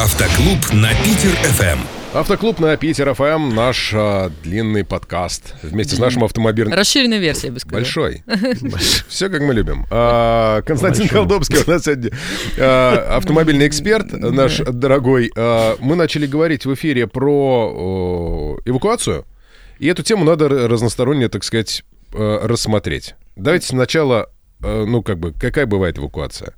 Автоклуб на Питер-ФМ. Автоклуб на Питер ФМ, наш а, длинный подкаст вместе с нашим автомобильным... Расширенная версия, я бы сказал. Большой. Все как мы любим. А, Константин Колдобский у нас сегодня а, автомобильный эксперт наш дорогой. А, мы начали говорить в эфире про эвакуацию, и эту тему надо разносторонне, так сказать, э, рассмотреть. Давайте сначала, э, ну как бы, какая бывает эвакуация?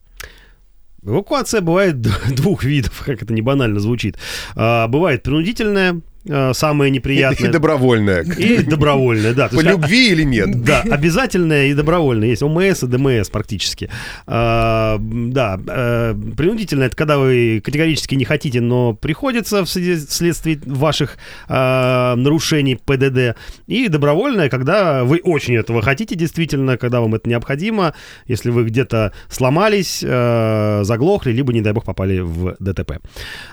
Эвакуация бывает двух видов, как это не банально звучит. А, бывает принудительная, а, самая И неприятная. добровольная. И добровольная, да. По есть, а- любви или нет? Да, обязательная и добровольная. Есть ОМС и ДМС практически. А, да, э, принудительная это когда вы категорически не хотите, но приходится вслед- вследствие ваших а, нарушений ПДД. И добровольная, когда вы очень этого хотите действительно, когда вам это необходимо, если вы где-то сломались, э, заглохли, либо, не дай бог, попали в ДТП.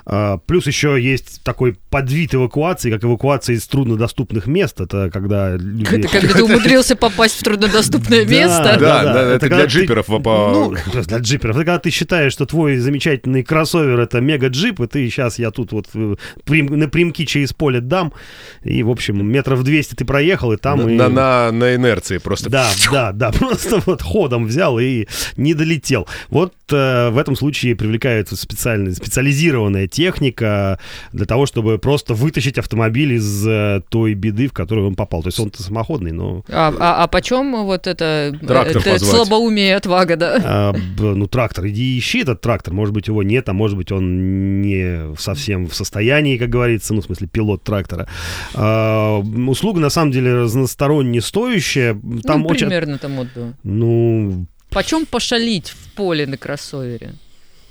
А, Плюс еще есть такой подвид эвакуации, как эвакуация из труднодоступных мест. Это когда люди... Это когда ты умудрился попасть в труднодоступное место. Да, да, это для джиперов Ну, для джиперов. Это когда ты считаешь, что твой замечательный кроссовер это мега-джип, и ты сейчас я тут вот э, прям- напрямки через поле дам, и, в общем, метров 200 ты проехал, и там... На, на, на инерции просто. Да, да, да, просто вот ходом взял и не долетел. Вот э, в этом случае привлекается специальная, специализированная техника для того, чтобы просто вытащить автомобиль из э, той беды, в которую он попал. То есть он-то самоходный, но... А, а, а почем вот это, Трактор это позвать. слабоумие и отвага, да? А, ну, трактор, иди ищи этот трактор. Может быть, его нет, а может быть, он не совсем в состоянии, как говорится, ну, в смысле, пилот трактора. А, услуга, на самом деле, разносторонне стоящая. Там ну, очень... примерно там вот, да. Ну, Почем пошалить в поле на кроссовере?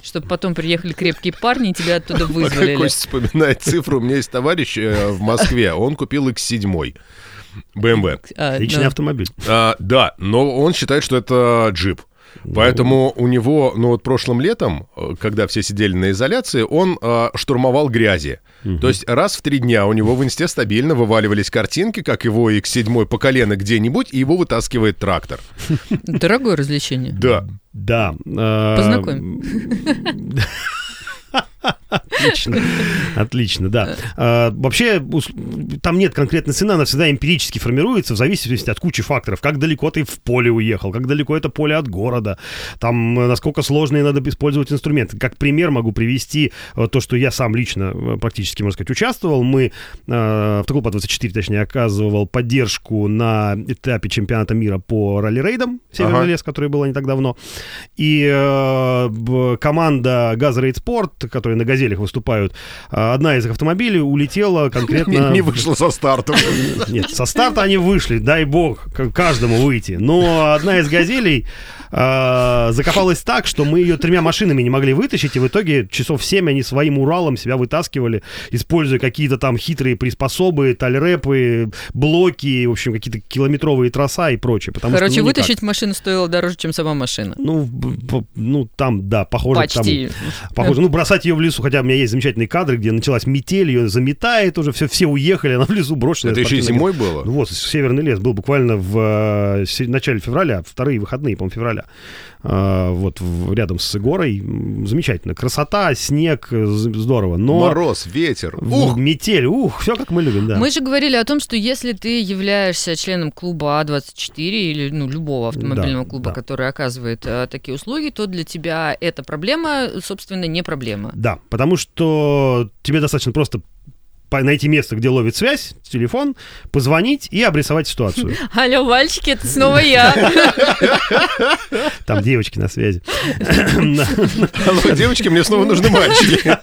Чтобы потом приехали крепкие парни и тебя оттуда Пока вызволили. Костя вспоминает цифру, у меня есть товарищ э, в Москве, он купил X7 BMW. А, личный автомобиль. А, да, но он считает, что это джип. Поэтому у него, ну вот прошлым летом, э, когда все сидели на изоляции, он э, штурмовал грязи. То есть раз в три дня у него в инсте стабильно вываливались картинки, как его X7 по колено где-нибудь, и его вытаскивает трактор. Дорогое развлечение. Да. Да. а, Познакомим. Отлично, отлично, да. А, вообще, там нет конкретной цены, она всегда эмпирически формируется в зависимости от кучи факторов. Как далеко ты в поле уехал, как далеко это поле от города, там, насколько сложные надо использовать инструменты. Как пример могу привести э, то, что я сам лично э, практически, можно сказать, участвовал. Мы, э, Автоклуб А24, точнее, оказывал поддержку на этапе чемпионата мира по ралли-рейдам Северный Ага. лес, который было не так давно. И э, команда Газрейд Спорт, которые на газелях выступают, э, одна из их автомобилей улетела конкретно... не вышло со стартом. Нет, со старта они вышли, дай бог каждому выйти. Но одна из газелей э, закопалась так, что мы ее тремя машинами не могли вытащить, и в итоге часов 7 они своим Уралом себя вытаскивали, используя какие-то там хитрые приспособы, тальрепы, блоки, в общем, какие-то километровые троса и прочее. Потому что, Короче, ну, никак. вытащить машину стоило дороже, чем сама машина. Ну, ну, там, да, похоже. Почти. Похоже. Ну, бросать ее в лесу, хотя у меня есть замечательные кадры, где началась метель, ее заметает уже, все, все уехали, она в лесу брошена. Это еще и зимой было? ну вот, северный лес был буквально в э, се- начале февраля, вторые выходные, по-моему, февраля. А, вот рядом с горой. Замечательно. Красота, снег, здорово. Но Мороз, ветер. Ух! метель, ух, все как мы любим, да. Мы же говорили о том, что если ты являешься членом клуба А24 или ну, любого автомобильного Да, клуба, да. который оказывает э, такие услуги, то для тебя эта проблема, собственно, не проблема. Да, потому что тебе достаточно просто найти место, где ловит связь, телефон, позвонить и обрисовать ситуацию. Алло, мальчики, это снова я. Там девочки на связи. Алло, девочки, мне снова нужны мальчики.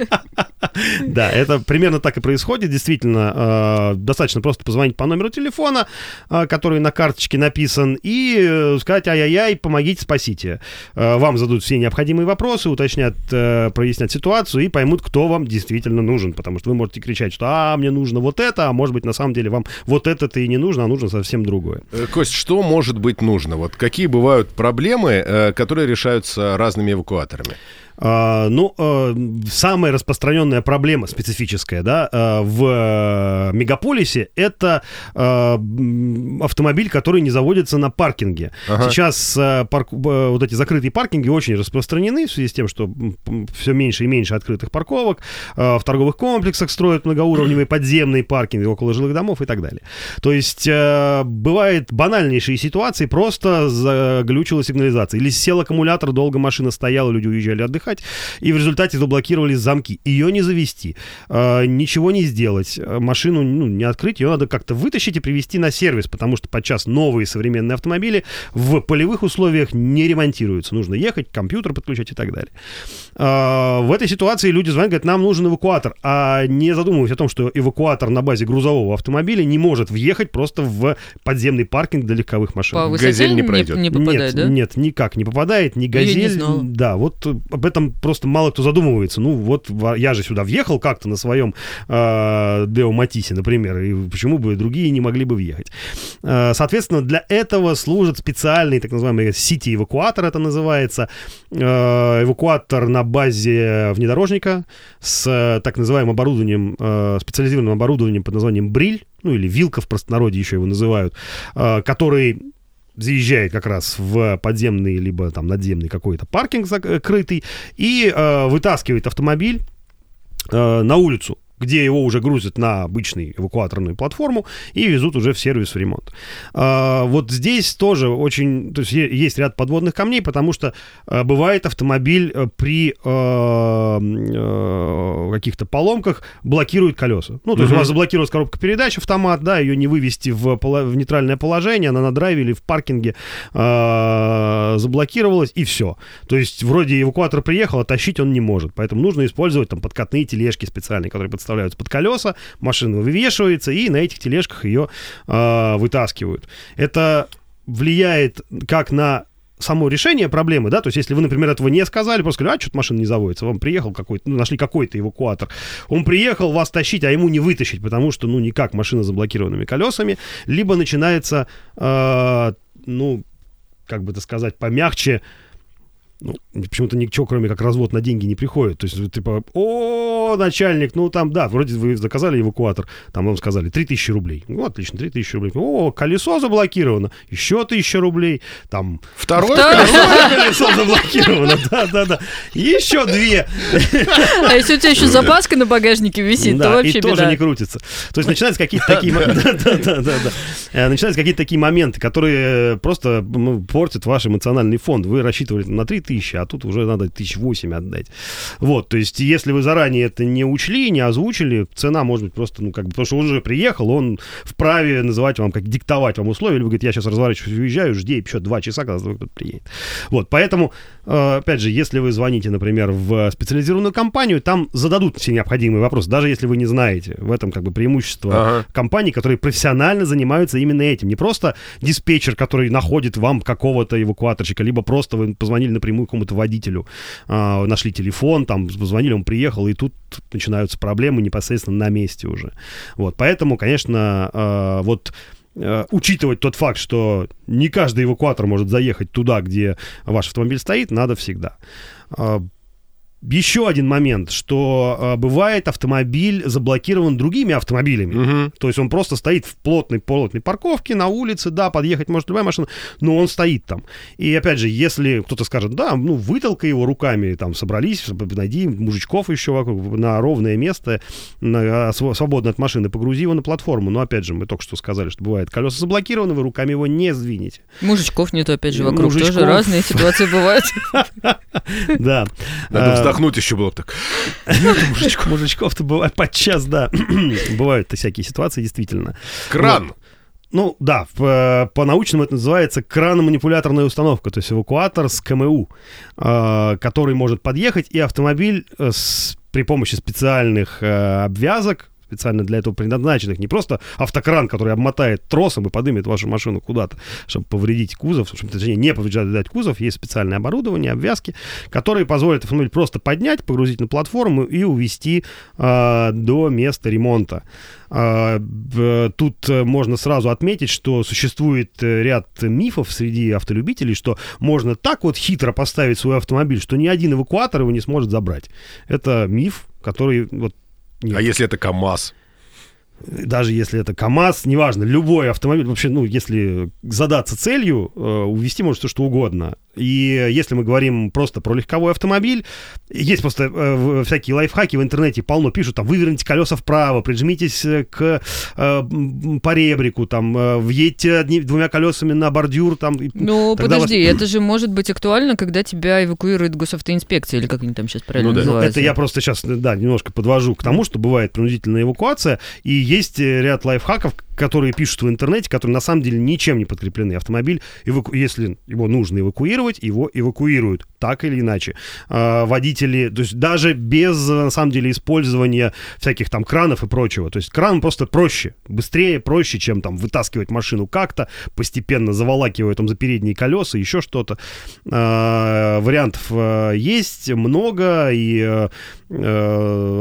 Да, это примерно так и происходит. Действительно, э, достаточно просто позвонить по номеру телефона, э, который на карточке написан, и э, сказать «Ай-яй-яй, помогите, спасите». Вам зададут все необходимые вопросы, уточнят, прояснят ситуацию и поймут, кто вам действительно нужен. Потому что вы можете кричать, что «А, мне нужно вот это», а может быть, на самом деле вам вот это-то и не нужно, а нужно совсем другое. Э, Кость, что может быть нужно? Вот какие бывают проблемы, э, которые решаются разными эвакуаторами? А, ну, э, самая распространенная проблема специфическая, да, э, в мегаполисе это э, автомобиль, который не заводится на паркинге. Ага. Сейчас э, парк- э, вот эти закрытые паркинги очень распространены в связи с тем, что все меньше и меньше открытых парковок, э, в торговых комплексах строят многоуровневые подземные паркинги около жилых домов и так далее. То есть э, бывают банальнейшие ситуации, просто заглючила сигнализация. Или сел аккумулятор, долго машина стояла, люди уезжали отдыхать, и в результате заблокировались замки. Ее не завести, э, ничего не сделать, э, машину ну, не открыть, ее надо как-то вытащить и привести на сервис, потому что подчас новые современные автомобили в полевых условиях не ремонтируются. Нужно ехать, компьютер подключать и так далее. А, В этой ситуации люди звонят, говорят, нам нужен эвакуатор, а не задумываясь о том, что эвакуатор на базе грузового автомобиля не может въехать просто в подземный паркинг для легковых машин. По высоте «Газель» не не, пройдет. не попадает, нет, да? нет, никак не попадает, ни не газель. знала. Да, вот об этом просто мало кто задумывается. Ну, вот во- я же сюда въехал как-то на своем э, Део Матисе, например, и почему бы другие не могли бы въехать. Э, соответственно, для этого служат специальные, так называемые сити-эвакуатор, это называется, Э, эвакуатор на базе внедорожника с э, так называемым оборудованием, специализированным оборудованием под названием бриль, ну или вилка в простонародье еще его называют, который заезжает как раз в подземный либо там надземный какой-то паркинг закрытый и э, вытаскивает автомобиль э, на улицу где его уже грузят на обычную эвакуаторную платформу и везут уже в сервис в ремонт. А, вот здесь тоже очень, то есть есть ряд подводных камней, потому что э, бывает автомобиль э, при э, каких-то поломках блокирует колеса. Ну, то есть у вас заблокировалась коробка передач, автомат, да, ее не вывести в, в нейтральное положение, она на драйве или в паркинге заблокировалась, и все. То есть вроде эвакуатор приехал, а тащить он не может. Поэтому нужно использовать там подкатные тележки специальные, которые подставляются под колеса, машина вывешивается, и на этих тележках ее э, вытаскивают. Это влияет как на само решение проблемы, да, то есть если вы, например, этого не сказали, просто сказали, а, что-то машина не заводится, вам приехал какой-то, ну, нашли какой-то эвакуатор, он приехал вас тащить, а ему не вытащить, потому что, ну, никак машина с заблокированными колесами, либо начинается, э, ну, как бы это сказать, помягче, ну, почему-то ничего, кроме как развод на деньги, не приходит. То есть, типа, о, начальник, ну там, да, вроде вы заказали эвакуатор, там вам сказали 3000 рублей. Ну, отлично, 3000 рублей. О, колесо заблокировано, еще 1000 рублей. Там Второе Второе. колесо? заблокировано, да-да-да. Еще две. А если у тебя еще запаска на багажнике висит, то вообще и тоже не крутится. То есть начинаются какие-то такие... Э, Начинаются какие-то такие моменты, которые просто портят ваш эмоциональный фонд. Вы рассчитывали на 3000, а тут уже надо тысяч восемь отдать. Вот, то есть если вы заранее это не учли, не озвучили, цена может быть просто, ну, как бы, потому что он уже приехал, он вправе называть вам, как диктовать вам условия, или вы говорите, я сейчас разворачиваюсь, уезжаю, жди еще два часа, когда кто-то приедет. Вот, поэтому, э, опять же, если вы звоните, например, в специализированную компанию, там зададут все необходимые вопросы, даже если вы не знаете. В этом как бы преимущество Ага. компаний, которые профессионально занимаются именно этим. Не просто диспетчер, который находит вам какого-то эвакуаторщика, либо просто вы позвонили напрямую какому-то водителю, а, нашли телефон, там позвонили, он приехал, и тут начинаются проблемы непосредственно на месте уже. Вот, поэтому, конечно, а, вот э, учитывать тот факт, что не каждый эвакуатор может заехать туда, где ваш автомобиль стоит, надо всегда. Еще один момент, что э, бывает автомобиль заблокирован другими автомобилями. Мгм. То есть он просто стоит в плотной, плотной парковке на улице, да, подъехать может любая машина, но он стоит там. И опять же, если кто-то скажет, да, ну, вытолкай его руками, там, собрались, найди мужичков еще вокруг, на ровное место, на, а, св- свободно от машины, погрузи его на платформу. Но опять же, мы только что сказали, что бывает, колеса заблокированы, вы руками его не сдвинете. Мужичков нету, опять же, вокруг Мужичков. тоже разные ситуации бывают. Да. Вздохнуть еще было бы так. Мужичков. Мужичков-то бывает подчас, да. Бывают-то всякие ситуации, действительно. Кран. Ну, да, по- по-научному это называется крано-манипуляторная установка, то есть эвакуатор с КМУ, э, который может подъехать, и автомобиль э, с- при помощи специальных э, обвязок, специально для этого предназначенных, не просто автокран, который обмотает тросом и поднимет вашу машину куда-то, чтобы повредить кузов, чтобы, точнее, не повреждать кузов, есть специальное оборудование, обвязки, которые позволят автомобиль просто поднять, погрузить на платформу и увезти э, до места ремонта. Э, тут можно сразу отметить, что существует ряд мифов среди автолюбителей, что можно так вот хитро поставить свой автомобиль, что ни один эвакуатор его не сможет забрать. Это миф, который вот нет. А если это КАМАЗ? Даже если это КАМАЗ, неважно, любой автомобиль, вообще, ну, если задаться целью, э, увезти может все что угодно. И если мы говорим просто про легковой автомобиль, есть просто э, всякие лайфхаки в интернете, полно пишут, там, выверните колеса вправо, прижмитесь к э, поребрику, там, э, въедьте одни, двумя колесами на бордюр, там. Ну, подожди, вас... это же может быть актуально, когда тебя эвакуирует госавтоинспекция, или как они там сейчас правильно ну, да. называются. Это я просто сейчас, да, немножко подвожу к тому, что бывает принудительная эвакуация, и есть э, ряд лайфхаков, которые пишут в интернете, которые на самом деле ничем не подкреплены. Автомобиль, эваку... если его нужно эвакуировать, его эвакуируют, так или иначе. А, водители, то есть даже без, на самом деле, использования всяких там кранов и прочего. То есть кран просто проще, быстрее, проще, чем там вытаскивать машину как-то, постепенно заволакивая там за передние колеса, еще что-то. А, вариантов а, есть много, и а,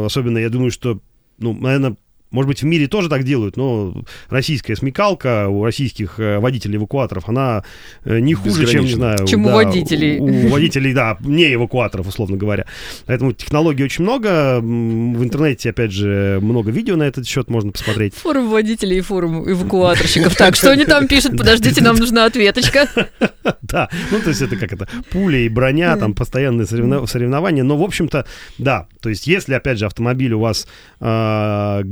особенно я думаю, что ну, наверное, может быть, в мире тоже так делают, но российская смекалка у российских э, водителей эвакуаторов, она э, не хуже, чем, не знаю... Чем да, у водителей. У, у водителей, да, не эвакуаторов, условно говоря. Поэтому технологий очень много. В интернете, опять же, много видео на этот счет можно посмотреть. Форум водителей и форум эвакуаторщиков. Так, что они там пишут? Подождите, нам нужна ответочка. Да, ну то есть это как это, пуля и броня, там постоянные соревнования. Но, в общем-то, да, то есть если, опять же, автомобиль у вас а,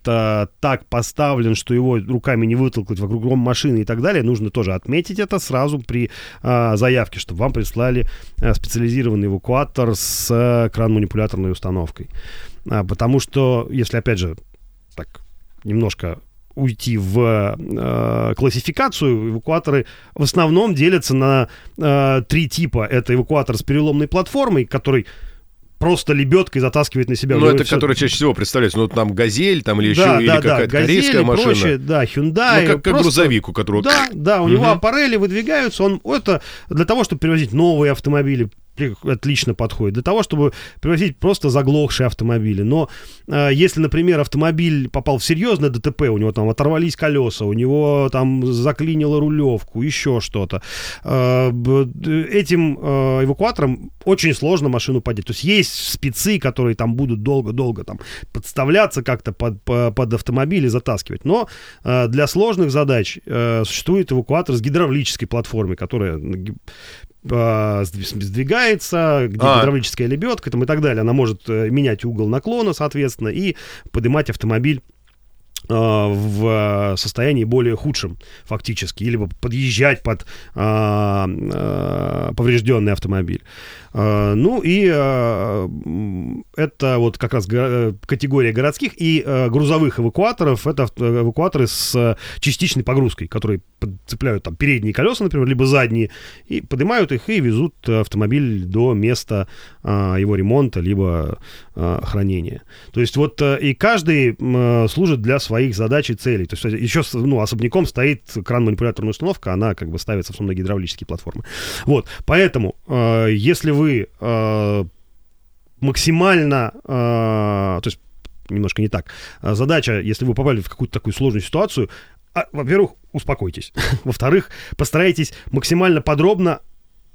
где-то так поставлен, что его руками не вытолкнуть вокруг машины и так далее, нужно тоже отметить это сразу при а, заявке, чтобы вам прислали а, специализированный эвакуатор с а, кран-манипуляторной установкой. А, потому что, если, опять же, так немножко уйти в э, классификацию, эвакуаторы в основном делятся на э, три типа. Это эвакуатор с переломной платформой, который просто лебедкой затаскивает на себя. Ну, это все... который чаще всего представляется. Ну, там «Газель», там или еще да, или да, какая-то да. корейская машина. Прочее, да, Hyundai. Ну, как, как просто... грузовик, у которого... Да, да, у угу. него аппарели выдвигаются. Он, это для того, чтобы перевозить новые автомобили, отлично подходит. Для того, чтобы привозить просто заглохшие автомобили. Но э, если, например, автомобиль попал в серьезное ДТП, у него там оторвались колеса, у него там заклинило рулевку, еще что-то, э, этим э, эвакуатором очень сложно машину поднять. То есть есть спецы, которые там будут долго-долго там подставляться как-то под, под автомобиль и затаскивать. Но э, для сложных задач э, существует эвакуатор с гидравлической платформой, которая э, сдвигается, где а. гидравлическая лебедка там, и так далее. Она может э, менять угол наклона, соответственно, и поднимать автомобиль э, в состоянии более худшем фактически, либо подъезжать под а, а, поврежденный автомобиль. А, ну и а, это вот как раз категория городских и а, грузовых эвакуаторов. Это эвакуаторы с частичной погрузкой, которые цепляют там передние колеса, например, либо задние, и поднимают их и везут автомобиль до места его ремонта, либо хранения. То есть вот и каждый служит для своих задач и целей. То есть еще ну, особняком стоит кран-манипуляторная установка, она как бы ставится в основном на гидравлические платформы. Вот, поэтому если вы вы э, максимально, э, то есть немножко не так, а задача, если вы попали в какую-то такую сложную ситуацию, а, во-первых, успокойтесь. Во-вторых, постарайтесь максимально подробно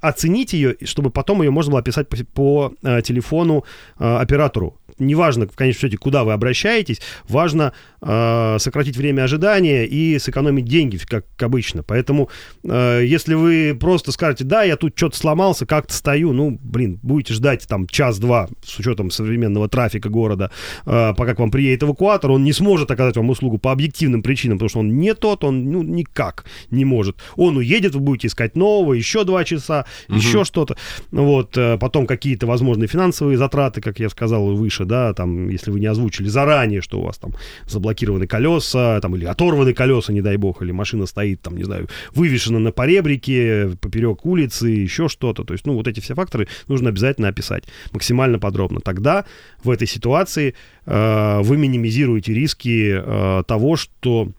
оценить ее, чтобы потом ее можно было описать по, по э, телефону э, оператору неважно, в конечном счете, куда вы обращаетесь, важно э, сократить время ожидания и сэкономить деньги, как обычно. Поэтому, э, если вы просто скажете, да, я тут что-то сломался, как-то стою, ну, блин, будете ждать там час-два с учетом современного трафика города, э, пока к вам приедет эвакуатор, он не сможет оказать вам услугу по объективным причинам, потому что он не тот, он ну, никак не может. Он уедет, вы будете искать нового, еще два часа, угу. еще что-то. Вот, э, потом какие-то возможные финансовые затраты, как я сказал выше, да, там, если вы не озвучили заранее, что у вас там заблокировано заблокированы колеса, там, или оторваны колеса, не дай бог, или машина стоит, там, не знаю, вывешена на поребрике, поперек улицы, еще что-то. То есть, ну, вот эти все факторы нужно обязательно описать максимально подробно. Тогда в этой ситуации э, вы минимизируете риски э, того, что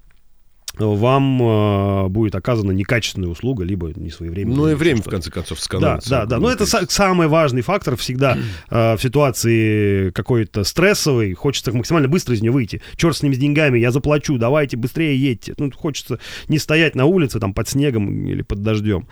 вам э, будет оказана некачественная услуга, либо не своевременная. Ну и время, в конце концов, сэкономится. Да, да, да. Но это са- самый важный фактор всегда э, в ситуации какой-то стрессовой. Хочется максимально быстро из нее выйти. Черт с ним с деньгами, я заплачу, давайте быстрее едьте. Ну, хочется не стоять на улице там под снегом или под дождем.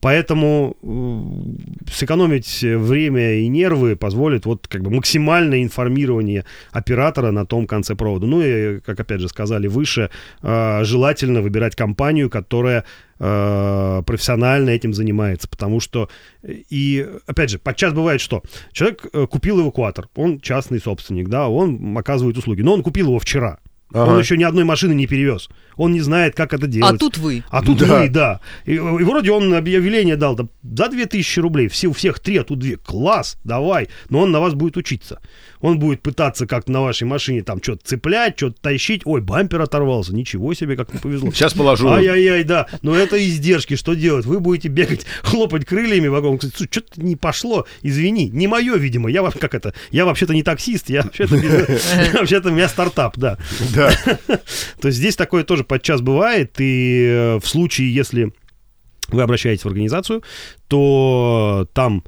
Поэтому э, сэкономить время и нервы позволит вот как бы максимальное информирование оператора на том конце провода. Ну и, как опять же сказали выше, э, желательно выбирать компанию, которая э, профессионально этим занимается, потому что и опять же подчас бывает что человек купил эвакуатор, он частный собственник, да, он оказывает услуги, но он купил его вчера, Ага. Он еще ни одной машины не перевез. Он не знает, как это делать. А тут вы. А тут да. вы, да. И, и вроде он объявление дал да, за 2000 рублей. Все, у всех три, а тут две. Класс, давай. Но он на вас будет учиться. Он будет пытаться как-то на вашей машине там что-то цеплять, что-то тащить. Ой, бампер оторвался. Ничего себе, как не повезло. Сейчас положу. Ай-яй-яй, да. Но это издержки. Что делать? Вы будете бегать, хлопать крыльями вагон. Кстати, что-то не пошло. Извини. Не мое, видимо. Я как это? Я вообще-то не таксист. Я вообще-то, вообще-то у меня стартап, да. Да. То есть здесь такое тоже подчас бывает. И э, в случае, если вы обращаетесь в организацию, то там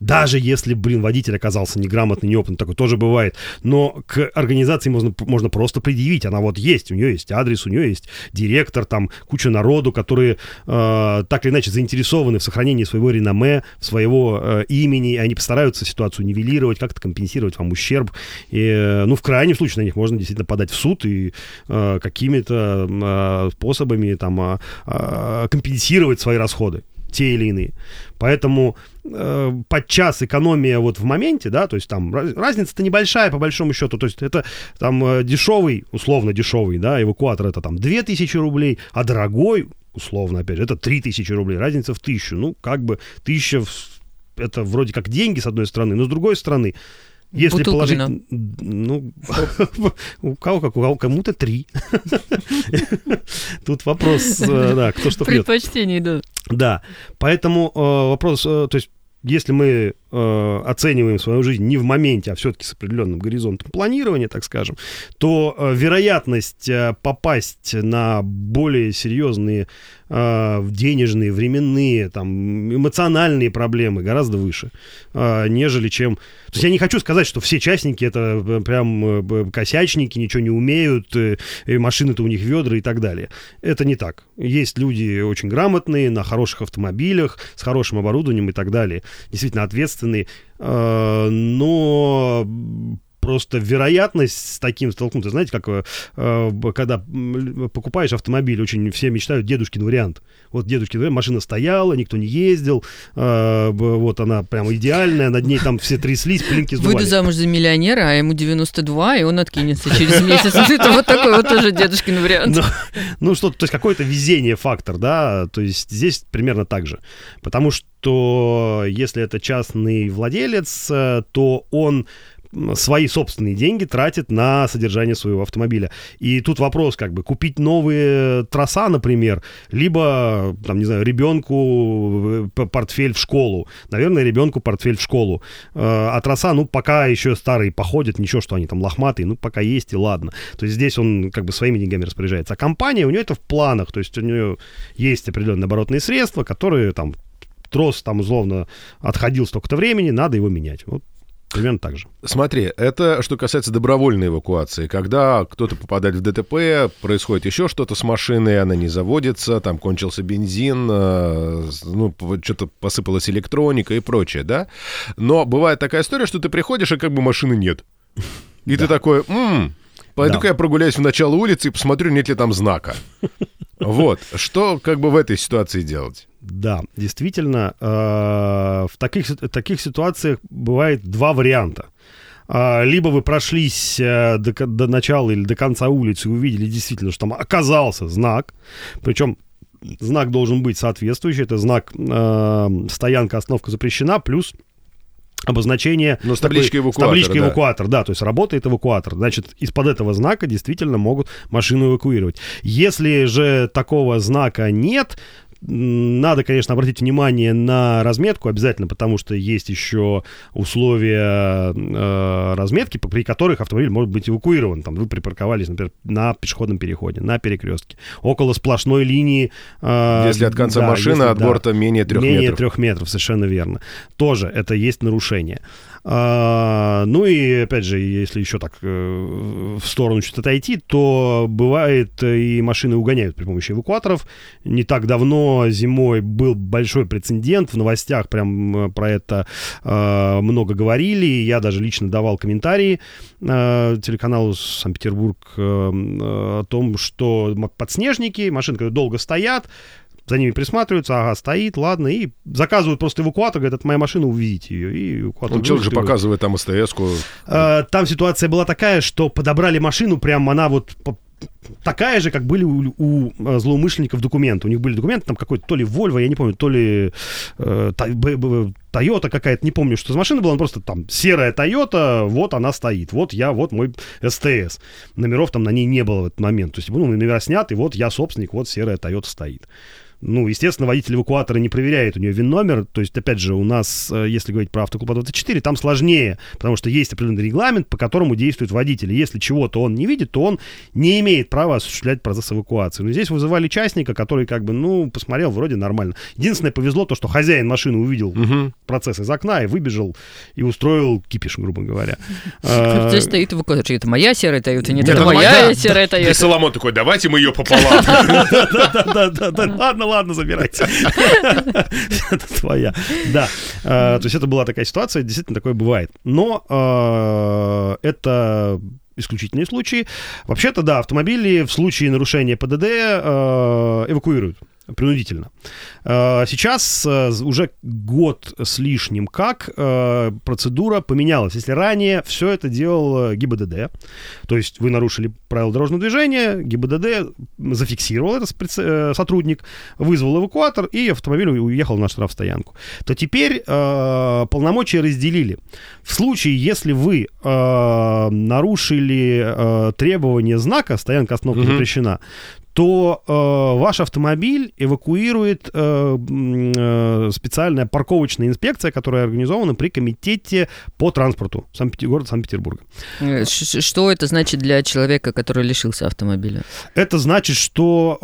даже если, блин, водитель оказался неграмотный, неопытный, такое тоже бывает. Но к организации можно, можно просто предъявить. Она вот есть, у нее есть адрес, у нее есть директор, там куча народу, которые э, так или иначе заинтересованы в сохранении своего реноме, своего э, имени. Они постараются ситуацию нивелировать, как-то компенсировать вам ущерб. И, э, ну, в крайнем случае на них можно действительно подать в суд и э, какими-то э, способами там э, компенсировать свои расходы те или иные. Поэтому э, подчас экономия вот в моменте, да, то есть там разница-то небольшая по большому счету, то есть это там э, дешевый, условно дешевый, да, эвакуатор это там 2000 рублей, а дорогой, условно, опять же, это 3000 рублей, разница в 1000, ну, как бы 1000 это вроде как деньги, с одной стороны, но с другой стороны, если Бутылку положить, вина. ну, у кого как, у кого кому-то три. Тут вопрос, э, да, кто что пьет. Предпочтений, да. Да, поэтому э, вопрос, э, то есть если мы э, оцениваем свою жизнь не в моменте, а все-таки с определенным горизонтом планирования, так скажем, то э, вероятность э, попасть на более серьезные э, денежные, временные, там, эмоциональные проблемы гораздо выше, э, нежели чем... То есть я не хочу сказать, что все частники это э, прям э, косячники, ничего не умеют, э, машины-то у них ведра и так далее. Это не так. Есть люди очень грамотные, на хороших автомобилях, с хорошим оборудованием и так далее. Действительно ответственные. Э, но просто вероятность с таким столкнуться. Знаете, как э, когда покупаешь автомобиль, очень все мечтают дедушкин вариант. Вот дедушкин вариант, машина стояла, никто не ездил, э, вот она прямо идеальная, над ней там все тряслись, пылинки сдували. Выйду замуж за миллионера, а ему 92, и он откинется через месяц. Это вот такой вот тоже дедушкин вариант. Ну, ну что, то есть какое-то везение фактор, да, то есть здесь примерно так же. Потому что если это частный владелец, э, то он свои собственные деньги тратит на содержание своего автомобиля. И тут вопрос, как бы, купить новые трасса, например, либо, там, не знаю, ребенку э, портфель в школу. Наверное, ребенку портфель в школу. Э, а трасса, ну, пока еще старые походят, ничего, что они там лохматые, ну, пока есть и ладно. То есть здесь он как бы своими деньгами распоряжается. А компания, у нее это в планах, то есть у нее есть определенные оборотные средства, которые там трос там условно отходил столько-то времени, надо его менять. Вот Примерно так же. Смотри, это что касается добровольной эвакуации. Когда кто-то попадает в ДТП, происходит еще что-то с машиной, она не заводится, там кончился бензин, э, ну, что-то посыпалась электроника и прочее, да? Но бывает такая история, что ты приходишь, и как бы машины нет. И ты такой, м пойду-ка я прогуляюсь в начало улицы и посмотрю, нет ли там знака. Вот. Что как бы в этой ситуации делать? Да, действительно, э, в таких, таких ситуациях бывает два варианта. Э, либо вы прошлись э, до, до начала или до конца улицы и увидели действительно, что там оказался знак, причем знак должен быть соответствующий, это знак э, стоянка, остановка запрещена, плюс обозначение... Ну, с табличкой такой- с эвакуатор, табличкой да. эвакуатор, да, то есть работает эвакуатор. Значит, из-под этого знака действительно могут машину эвакуировать. Если же такого знака нет, надо, конечно, обратить внимание на разметку обязательно, потому что есть еще условия э, разметки, при которых автомобиль может быть эвакуирован. Там вы припарковались, например, на пешеходном переходе, на перекрестке, около сплошной линии. э, Если от конца да, машины, если- от да. борта менее трех Менее метров. трех метров, совершенно верно. Тоже это есть нарушение. А, ну и опять же, если еще так э, в сторону чуть отойти, то бывает э, и машины угоняют при помощи эвакуаторов. Не так давно зимой был большой прецедент в новостях, прям э, про это много говорили. Я даже лично давал комментарии телеканалу Санкт-Петербург о том, что подснежники, машины, которые долго стоят, за ними присматриваются, ага, стоит, ладно, и заказывают просто эвакуатор, говорят, это моя машина, увезите ее. И эвакуатор Ну, человек же показывает там СТС-ку. Э, Там ситуация была такая, что подобрали машину, прям она вот такая же, как были у, у, э, злоумышленников документы. У них были документы, там какой-то то ли Volvo, я не помню, то ли э, Toyota какая-то, не помню, что за машина была, она просто там серая Toyota, вот она стоит, вот я, вот мой СТС. Номеров там на ней не было в этот момент. То есть, ну, номера сняты, вот я собственник, вот серая Toyota стоит. Ну, естественно, водитель эвакуатора не проверяет у нее ВИН-номер. То есть, опять же, у нас, э, если говорить про автоклуб 24, там сложнее, потому что есть определенный регламент, по которому действует водитель. И Если чего-то он не видит, то он не имеет права осуществлять процесс эвакуации. Но здесь вызывали частника, который как бы, ну, посмотрел, вроде нормально. Единственное, повезло то, что хозяин машины увидел процесс из окна и выбежал и устроил кипиш, грубо говоря. Здесь стоит эвакуатор. Это моя серая Тойота, нет, это моя да, серая И Тойота. Соломон такой, давайте мы ее пополам. Да-да-да, ладно, ладно, забирайте. Это твоя. Да, Э, то есть это была такая ситуация, действительно такое бывает. Но э, это исключительные случаи. Вообще-то, да, автомобили в случае нарушения ПДД э, эвакуируют принудительно. Э, Сейчас э, уже год с лишним как э, процедура поменялась. Если ранее все это делал ГИБДД, то есть вы нарушили правила дорожного движения, ГИБДД зафиксировал это спец- э, сотрудник, вызвал эвакуатор, и автомобиль уехал на штрафстоянку. То теперь полномочия разделили. В случае, если вы нарушили требования знака «стоянка остановка запрещена», то э, ваш автомобиль эвакуирует э, э, специальная парковочная инспекция, которая организована при комитете по транспорту Санкт- города Санкт-Петербурга. Э, Что это значит для человека, который лишился автомобиля? Это значит, что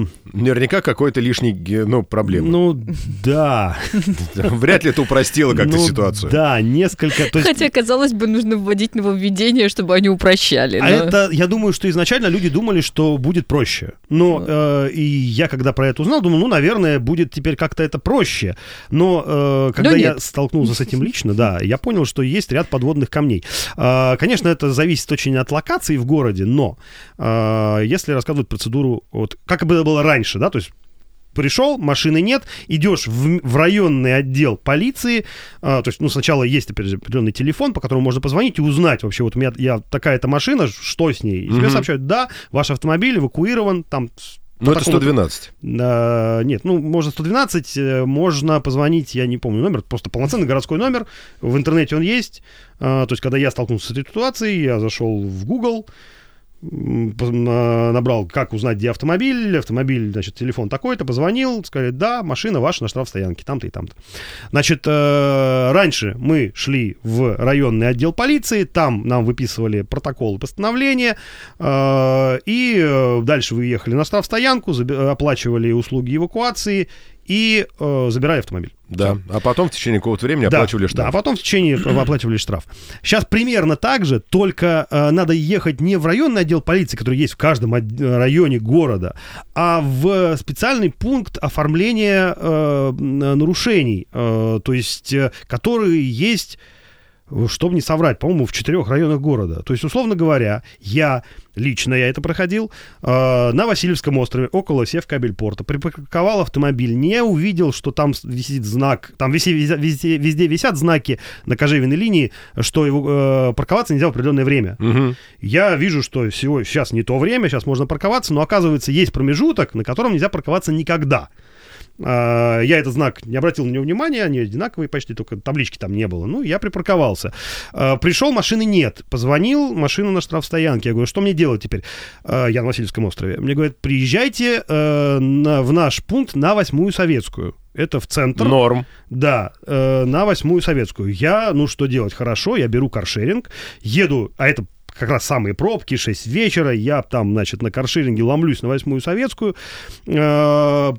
э, Наверняка какой-то лишний, ну, проблема. ну да, Вряд ли это упростило как-то Ну, ситуацию. Да, несколько. Есть, Хотя, казалось бы, нужно вводить нововведения, чтобы они упрощали. А но- это, я думаю, что изначально люди думали, что будет проще. Но э, и я, когда про это узнал, думал, ну, наверное, будет теперь как-то это проще. Но э, когда Но я столкнулся с этим лично, да, я понял, что есть ряд подводных камней. А, Конечно, это зависит очень от локации в городе, но а, если рассказывать процедуру, вот как это было раньше, да, то есть пришел, машины нет, идешь в, в районный отдел полиции, а, то есть, ну, сначала есть, определенный телефон, по которому можно позвонить и узнать вообще, вот у меня я такая-то машина, что с ней? И тебе Мгм. сообщают, да, ваш автомобиль эвакуирован, там... Ну, это такому-то- 112. а, нет, ну, можно 112, э, можно позвонить, я не помню номер, просто полноценный городской номер, в интернете он есть. А, то есть, когда я столкнулся с этой ситуацией, я зашел в Google, набрал, как узнать, где автомобиль, автомобиль, значит, телефон такой-то, позвонил, сказали, да, машина ваша на штрафстоянке, там-то и там-то. Значит, э, раньше мы шли в районный отдел полиции, там нам выписывали протоколы постановления, э, и э, дальше вы ехали на штрафстоянку, оплачивали услуги эвакуации и забирали автомобиль. Да. А потом в течение какого-то времени Да, оплачивали Да, штраф. а потом в течение оплачивали штраф. Сейчас примерно так же, только э, надо ехать не в районный отдел полиции, который есть в каждом од- районе города, а в специальный пункт оформления э, нарушений, э, то есть, э, которые есть чтобы не соврать, по-моему, в четырех районах города. То есть, условно говоря, я лично я это проходил э, на Васильевском острове около Севкабельпорта, припарковал автомобиль, не увидел, что там висит знак, там виси- везде, везде, везде висят знаки на кожевенной линии, что его, э, парковаться нельзя в определенное время. Мгм. Я вижу, что всего, сейчас не то время, сейчас можно парковаться, но оказывается есть промежуток, на котором нельзя парковаться никогда. А, я этот знак не обратил на него внимания, они одинаковые почти, только таблички там не было. Ну, я припарковался. А, пришел, машины нет. Позвонил, машину на штрафстоянке. Я говорю, что мне делать теперь? А, я на Васильевском острове. Мне говорят, приезжайте э, в наш пункт на Восьмую Советскую. Это в центр. Норм. Да, э, на Восьмую Советскую. Я, ну что делать? Хорошо, я беру каршеринг, еду, а это как раз самые пробки, 6 вечера, я там, значит, на каршеринге ломлюсь на Восьмую Советскую, э,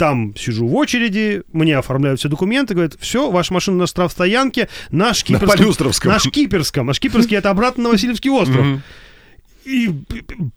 там сижу в очереди, мне оформляют все документы, говорят, все, ваша машина на штрафстоянке, на Шкиперском. На Полюстровском. На Шкиперском. А Шкиперский это обратно на Васильевский остров. И,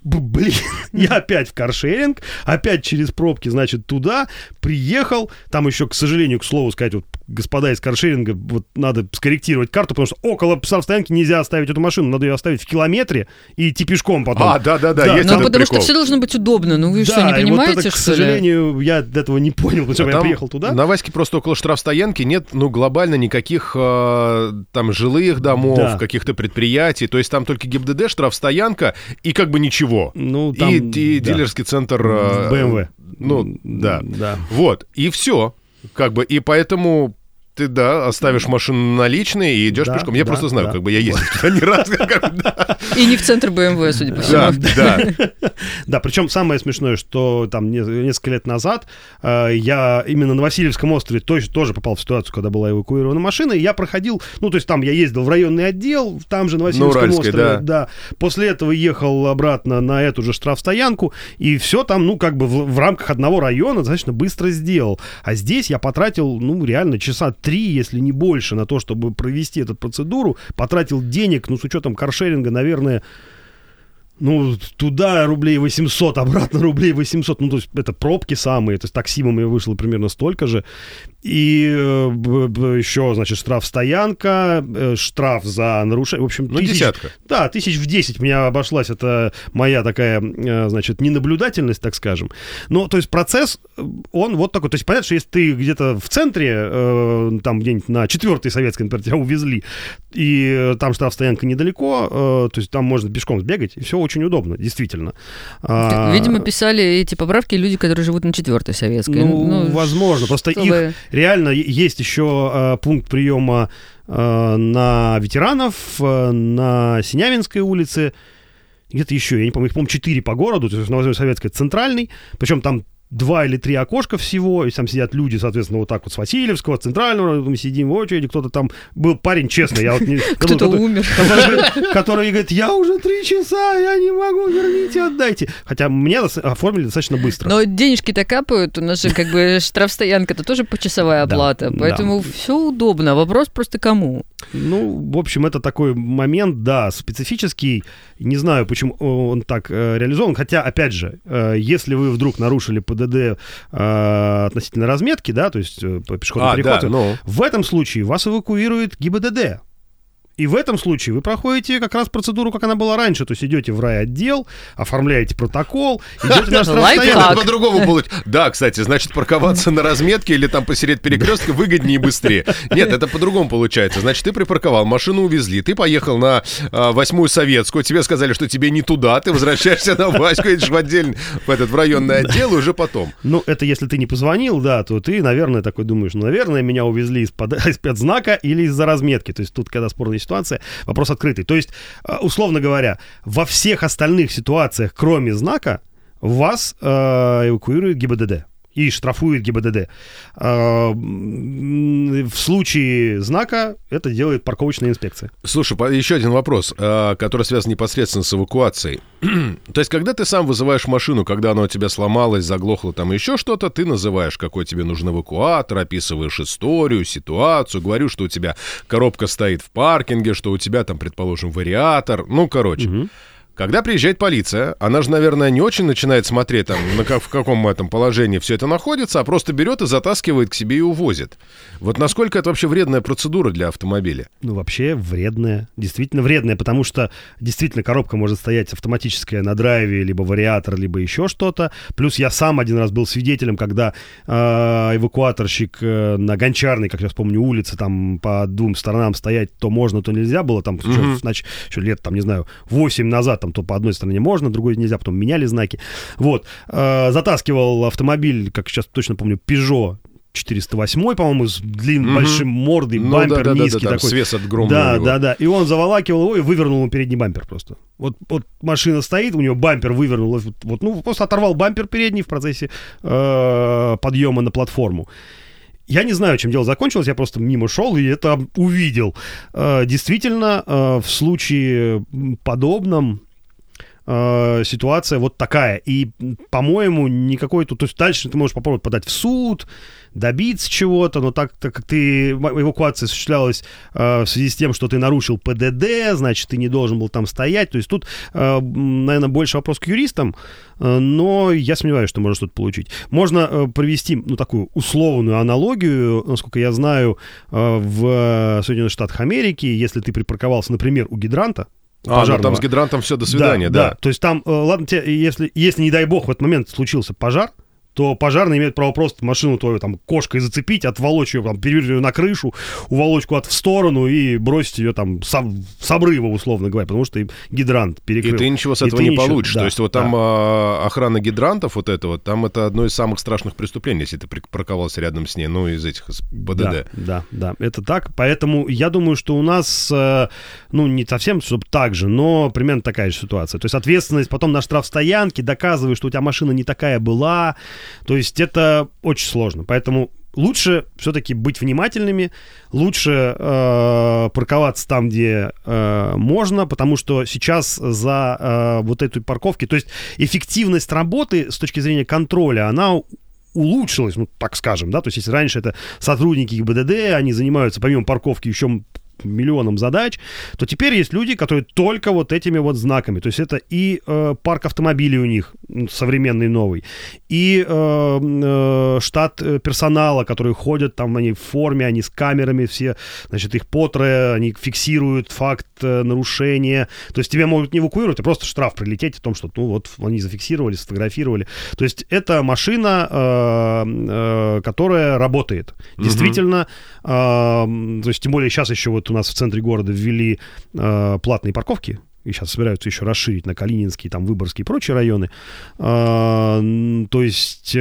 блин, я опять в каршеринг, опять через пробки, значит, туда, приехал, там еще, к сожалению, к слову сказать, вот, господа из каршеринга, вот надо скорректировать карту, потому что около стоянки нельзя оставить эту машину, надо ее оставить в километре и идти пешком потом. А, да-да-да, Да, есть Ну, этот потому что прикол. все должно быть удобно. Ну, вы что, не Да, понимаете, вот это, к что ли? сожалению, я этого не понял, потому что А я там приехал туда. На Ваське просто около штрафстоянки нет, ну, глобально никаких э, там жилых домов, Да. каких-то предприятий. То есть там только ГИБДД, штрафстоянка и как бы ничего. Ну, там, и, и да. дилерский центр... э, BMW. Ну, да. Да. Вот, и все. Как бы, и поэтому ты, да, оставишь машину наличные и идешь Да, пешком. Я да, просто знаю, да. как бы я ездил туда не раз. как бы, да. И не в центр БМВ, судя по всему. Да, да. Да, причем самое смешное, что там не- несколько лет назад э, я именно на Васильевском острове тоже, тоже попал в ситуацию, когда была эвакуирована машина, и я проходил, ну, то есть там я ездил в районный отдел, там же на Васильевском Уральской, острове, да. После этого ехал обратно на эту же штрафстоянку, и все там, ну, как бы в, в рамках одного района достаточно быстро сделал. А здесь я потратил, ну, реально часа три, если не больше, на то, чтобы провести эту процедуру, потратил денег, ну, с учетом каршеринга, наверное, ну, туда рублей 800, обратно рублей 800. Ну, то есть это пробки самые. То есть таксимом я вышло примерно столько же. И э, еще, значит, штраф стоянка, э, штраф за нарушение. В общем, Ну, десятка. Да, тысяч в 10 меня обошлась. Это моя такая, э, значит, ненаблюдательность, так скажем. Но, то есть процесс, он вот такой. То есть понятно, что если ты где-то в центре, там где-нибудь на 4 советской, например, тебя увезли, и там штраф-стоянка недалеко, э, то есть там можно пешком сбегать, и все очень удобно, действительно. А, Видимо, писали эти поправки люди, которые живут на четвертой советской. ну, возможно. Просто чтобы- их реально есть еще э, пункт приема э, на ветеранов, э, на Синявинской улице, где-то еще, я не помню, их, по-моему, четыре по городу, то есть Новой Советской центральный, причем там два или три окошка всего, и там сидят люди, соответственно, вот так вот с Васильевского, центрального, мы сидим в очереди, кто-то там был парень, честно, я вот не... Кто-то умер. который- говорит, я уже три часа, я не могу, верните, отдайте. Хотя мне оформили достаточно быстро. Но денежки-то капают, у нас же как бы штрафстоянка, это тоже почасовая оплата, поэтому все удобно. Вопрос просто кому. Ну, в общем, это такой момент, да, специфический. Не знаю, почему он так э, реализован. Хотя, опять же, э, если вы вдруг нарушили ПДД э, относительно разметки, да, то есть э, по пешеходному А, переходу, да, ну. в этом случае вас эвакуирует ГИБДД. И в этом случае вы проходите как раз процедуру, как она была раньше. То есть идете в райотдел, оформляете протокол, идете на штрафстоянку. По-другому будет. Да, кстати, значит, парковаться на разметке или там посередине перекрестка выгоднее и быстрее. Нет, это по-другому получается. Значит, ты припарковал, машину увезли, ты поехал на а, восьмую советскую, тебе сказали, что тебе не туда, ты возвращаешься на Ваську, едешь в отдельный, в этот, в районный отдел уже потом. Ну, это если ты не позвонил, да, то ты, наверное, такой думаешь, ну, наверное, меня увезли из-под из знака или из-за разметки. То есть тут, когда спорная ситуация, вопрос открытый. То есть, э, условно говоря, во всех остальных ситуациях, кроме знака, вас э, эвакуирует ГИБДД и штрафует ГИБДД. М, в случае знака это делает парковочная инспекция. Слушай, еще один вопрос, а, который связан непосредственно с эвакуацией. То есть, когда ты сам вызываешь машину, когда она у тебя сломалась, заглохла, там еще что-то, ты называешь, какой тебе нужен эвакуатор, описываешь историю, ситуацию, говорю, что у тебя коробка стоит в паркинге, что у тебя там, предположим, вариатор. Ну, короче. Когда приезжает полиция, она же, наверное, не очень начинает смотреть, там, на как, в каком этом положении все это находится, а просто берет и затаскивает к себе и увозит. Вот насколько это вообще вредная процедура для автомобиля? Ну, вообще вредная. Действительно вредная, потому что действительно коробка может стоять автоматическая на драйве, либо вариатор, либо еще что-то. Плюс я сам один раз был свидетелем, когда э, эвакуаторщик э, на Гончарной, как я вспомню, улице, там по двум сторонам стоять то можно, то нельзя было, там еще, в нач- еще лет, там, не знаю, 8 назад там то по одной стороне можно, другой нельзя, потом меняли знаки. Вот. Э, затаскивал автомобиль, как сейчас точно помню, Peugeot 408, по-моему, с длинным, Мгм. большим мордой, Ну, бампер да, да, да, низкий да, там такой. свес огромный Да, у него. да, да. И он заволакивал его и вывернул ему передний бампер просто. Вот, вот машина стоит, у него бампер вывернул, вот, вот, ну, просто оторвал бампер передний в процессе э, подъема на платформу. Я не знаю, чем дело закончилось, я просто мимо шел и это увидел. Э, действительно, э, в случае подобном э, ситуация вот такая. И, по-моему, никакой тут... То есть дальше ты можешь попробовать подать в суд, добиться чего-то, но так, так как ты... Эвакуация осуществлялась э, в связи с тем, что ты нарушил ПДД, значит, ты не должен был там стоять. То есть тут, э, наверное, больше вопрос к юристам, э, но я сомневаюсь, что можно что-то получить. Можно э, провести, ну, такую условную аналогию, насколько я знаю, э, в Соединенных Штатах Америки, если ты припарковался, например, у гидранта, А, ну там пожарного. с гидрантом все, до свидания, да. То есть там, э, ладно, тебе, если, если, не дай бог, в этот момент случился пожар, то пожарный имеет право просто машину твою там кошкой зацепить, отволочь ее, там, перевернуть ее на крышу, уволочь куда-то в сторону и бросить ее там с, об- с обрыва, условно говоря, потому что гидрант И перекрыл. ты ничего с И этого не ничего- получишь. да, То есть вот да. там а, охрана гидрантов, вот это вот, там это одно из самых страшных преступлений, если ты припарковался рядом с ней, ну, из этих, из ПДД. Да, да, да, это так. Поэтому я думаю, что у нас, э, ну, не совсем, чтобы так же, но примерно такая же ситуация. То есть ответственность потом на штрафстоянке, доказываешь, что у тебя машина не такая была. То есть это очень сложно. Поэтому лучше все-таки быть внимательными, лучше э, парковаться там, где э, можно, потому что сейчас за э, вот этой парковки, то есть эффективность работы с точки зрения контроля, она улучшилась, ну, так скажем, да, то есть если раньше это сотрудники ГИБДД, они занимаются помимо парковки еще миллионом задач, то теперь есть люди, которые только вот этими вот знаками. То есть это и э, парк автомобилей у них современный новый, и э, э, штат э, персонала, которые ходят там, они в форме, они с камерами все, значит, их потрое, они фиксируют факт э, нарушения. То есть тебя могут не эвакуировать, а просто штраф прилететь о том, что, ну вот, они зафиксировали, сфотографировали. То есть это машина, э, э, которая работает. Действительно, э, то есть тем более сейчас еще вот у нас в центре города ввели э, платные парковки, и сейчас собираются еще расширить на Калининский, там, Выборгский и прочие районы. Н- то есть...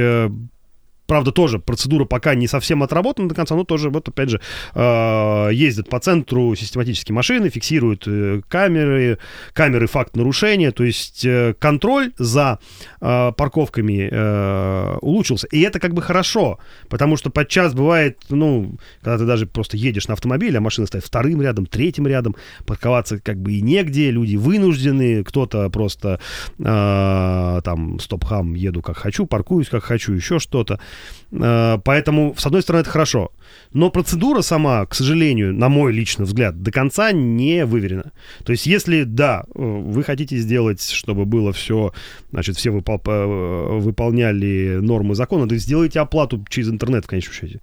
Правда, тоже процедура пока не совсем отработана до конца, но тоже, вот опять же, э, ездят по центру систематически машины, фиксируют э, камеры, камеры факт нарушения, то есть э, контроль за парковками улучшился. И это как бы хорошо, потому что подчас бывает, ну, когда ты даже просто едешь на автомобиле, а машина стоит вторым рядом, третьим рядом, парковаться как бы и негде, люди вынуждены, кто-то просто там стоп-хам еду как хочу, паркуюсь как хочу, еще что-то. Э, поэтому, с одной стороны, это хорошо. Но процедура сама, к сожалению, на мой личный взгляд, до конца не выверена. То есть, если, да, э, вы хотите сделать, чтобы было все, значит, все выпол- э, выполняли нормы закона, то сделайте оплату через интернет в конечном счете.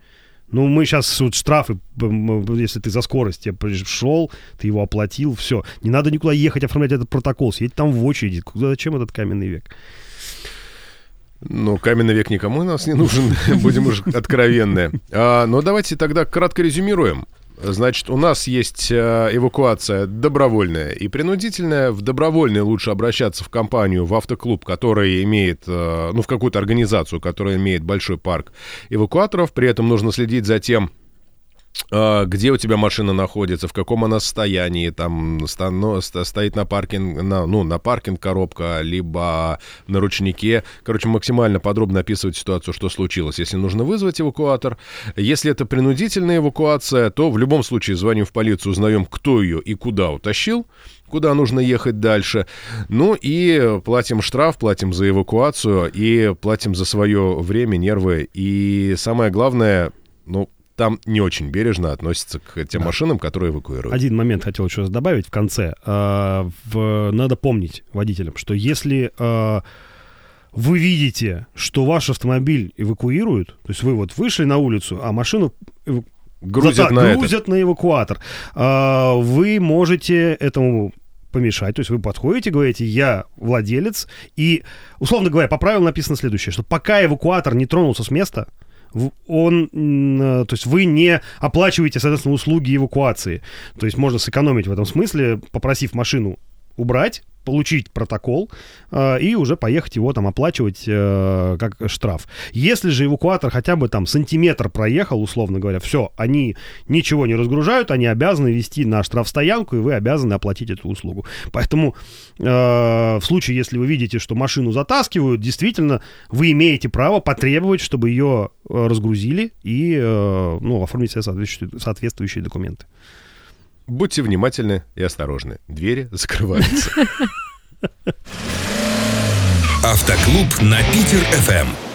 Ну, мы сейчас вот штрафы, если ты за скорость, я пришел, ты его оплатил, все. Не надо никуда ехать оформлять этот протокол, сидеть там в очереди. Куда, зачем этот каменный век? Ну, каменный век никому у нас не нужен, будем уж откровенны. А, но давайте тогда кратко резюмируем. Значит, у нас есть э, эвакуация добровольная и принудительная. В добровольной лучше обращаться в компанию, в автоклуб, который имеет, э, ну, в какую-то организацию, которая имеет большой парк эвакуаторов. При этом нужно следить за тем, где у тебя машина находится, в каком она состоянии, там ста- ну, стоит на паркинг, на, ну, на паркинг коробка, либо на ручнике. Короче, максимально подробно описывать ситуацию, что случилось. Если нужно вызвать эвакуатор, если это принудительная эвакуация, то в любом случае звоним в полицию, узнаем, кто ее и куда утащил, куда нужно ехать дальше. Ну и платим штраф, платим за эвакуацию и платим за свое время, нервы. И самое главное, ну, там не очень бережно относятся к тем машинам, которые эвакуируют. Один момент хотел еще добавить в конце. А, в- надо помнить водителям, что если а, вы видите, что ваш автомобиль эвакуируют, то есть вы вот вышли на улицу, а машину эваку- Грузят Да, на грузят на эвакуатор, а, вы можете этому помешать. То есть вы подходите, говорите, я владелец, и, условно говоря, по правилам написано следующее, что пока эвакуатор не тронулся с места, он, э, то есть вы не оплачиваете, соответственно, услуги эвакуации. То есть можно сэкономить в этом смысле, попросив машину убрать, получить протокол э, и уже поехать его там оплачивать э, как штраф. Если же эвакуатор хотя бы там сантиметр проехал, условно говоря, все, они ничего не разгружают, они обязаны вести на штрафстоянку, и вы обязаны оплатить эту услугу. Поэтому э, в случае, если вы видите, что машину затаскивают, действительно, вы имеете право потребовать, чтобы ее э, разгрузили и э, ну, оформить все соответствующие, соответствующие документы. Будьте внимательны и осторожны. Двери закрываются. Автоклуб на Питер-ФМ.